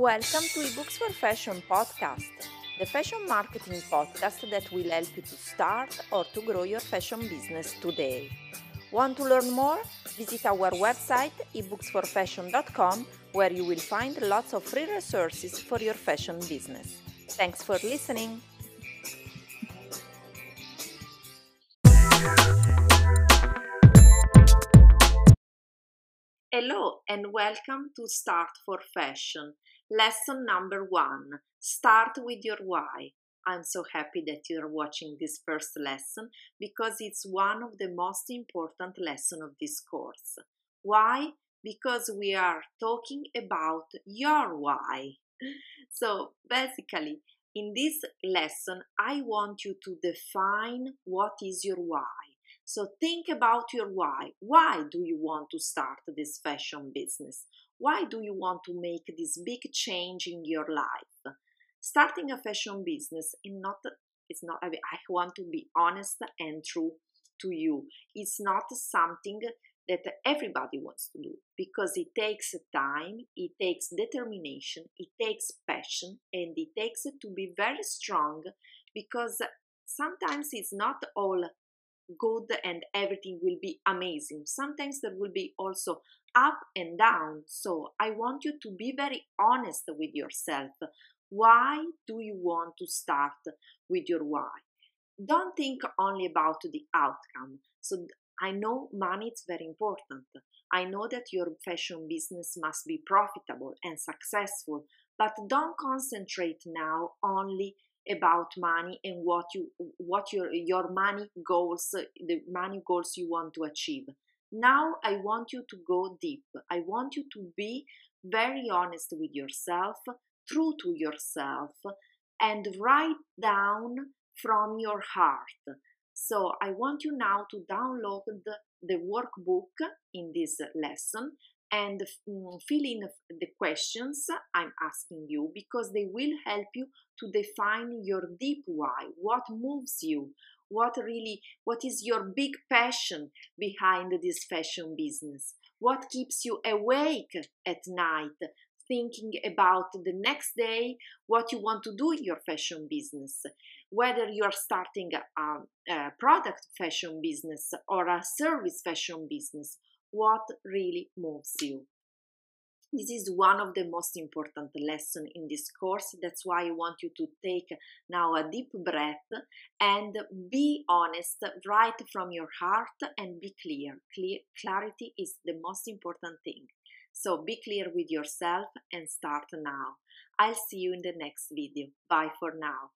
Welcome to eBooks for Fashion podcast, the fashion marketing podcast that will help you to start or to grow your fashion business today. Want to learn more? Visit our website ebooksforfashion.com where you will find lots of free resources for your fashion business. Thanks for listening. Hello and welcome to Start for Fashion. Lesson number one Start with your why. I'm so happy that you're watching this first lesson because it's one of the most important lessons of this course. Why? Because we are talking about your why. So basically, in this lesson, I want you to define what is your why. So think about your why. Why do you want to start this fashion business? Why do you want to make this big change in your life? Starting a fashion business is not it's not I want to be honest and true to you. It's not something that everybody wants to do because it takes time, it takes determination, it takes passion, and it takes to be very strong because sometimes it's not all good and everything will be amazing. Sometimes there will be also up and down. So I want you to be very honest with yourself. Why do you want to start with your why? Don't think only about the outcome. So I know money is very important. I know that your fashion business must be profitable and successful, but don't concentrate now only about money and what you what your your money goals the money goals you want to achieve. Now i want you to go deep. I want you to be very honest with yourself true to yourself and write down from your heart. So i want you now to download the, the workbook in this lesson and mm, fill in the questions I'm asking you because they will help you to define your deep why, what moves you, what really what is your big passion behind this fashion business, what keeps you awake at night thinking about the next day what you want to do in your fashion business whether you're starting a, a product fashion business or a service fashion business what really moves you. This is one of the most important lessons in this course. That's why I want you to take now a deep breath and be honest write from your heart and be clear. clear. Clarity is the most important thing. So be clear with yourself and start now. I'll see you in the next video. Bye for now.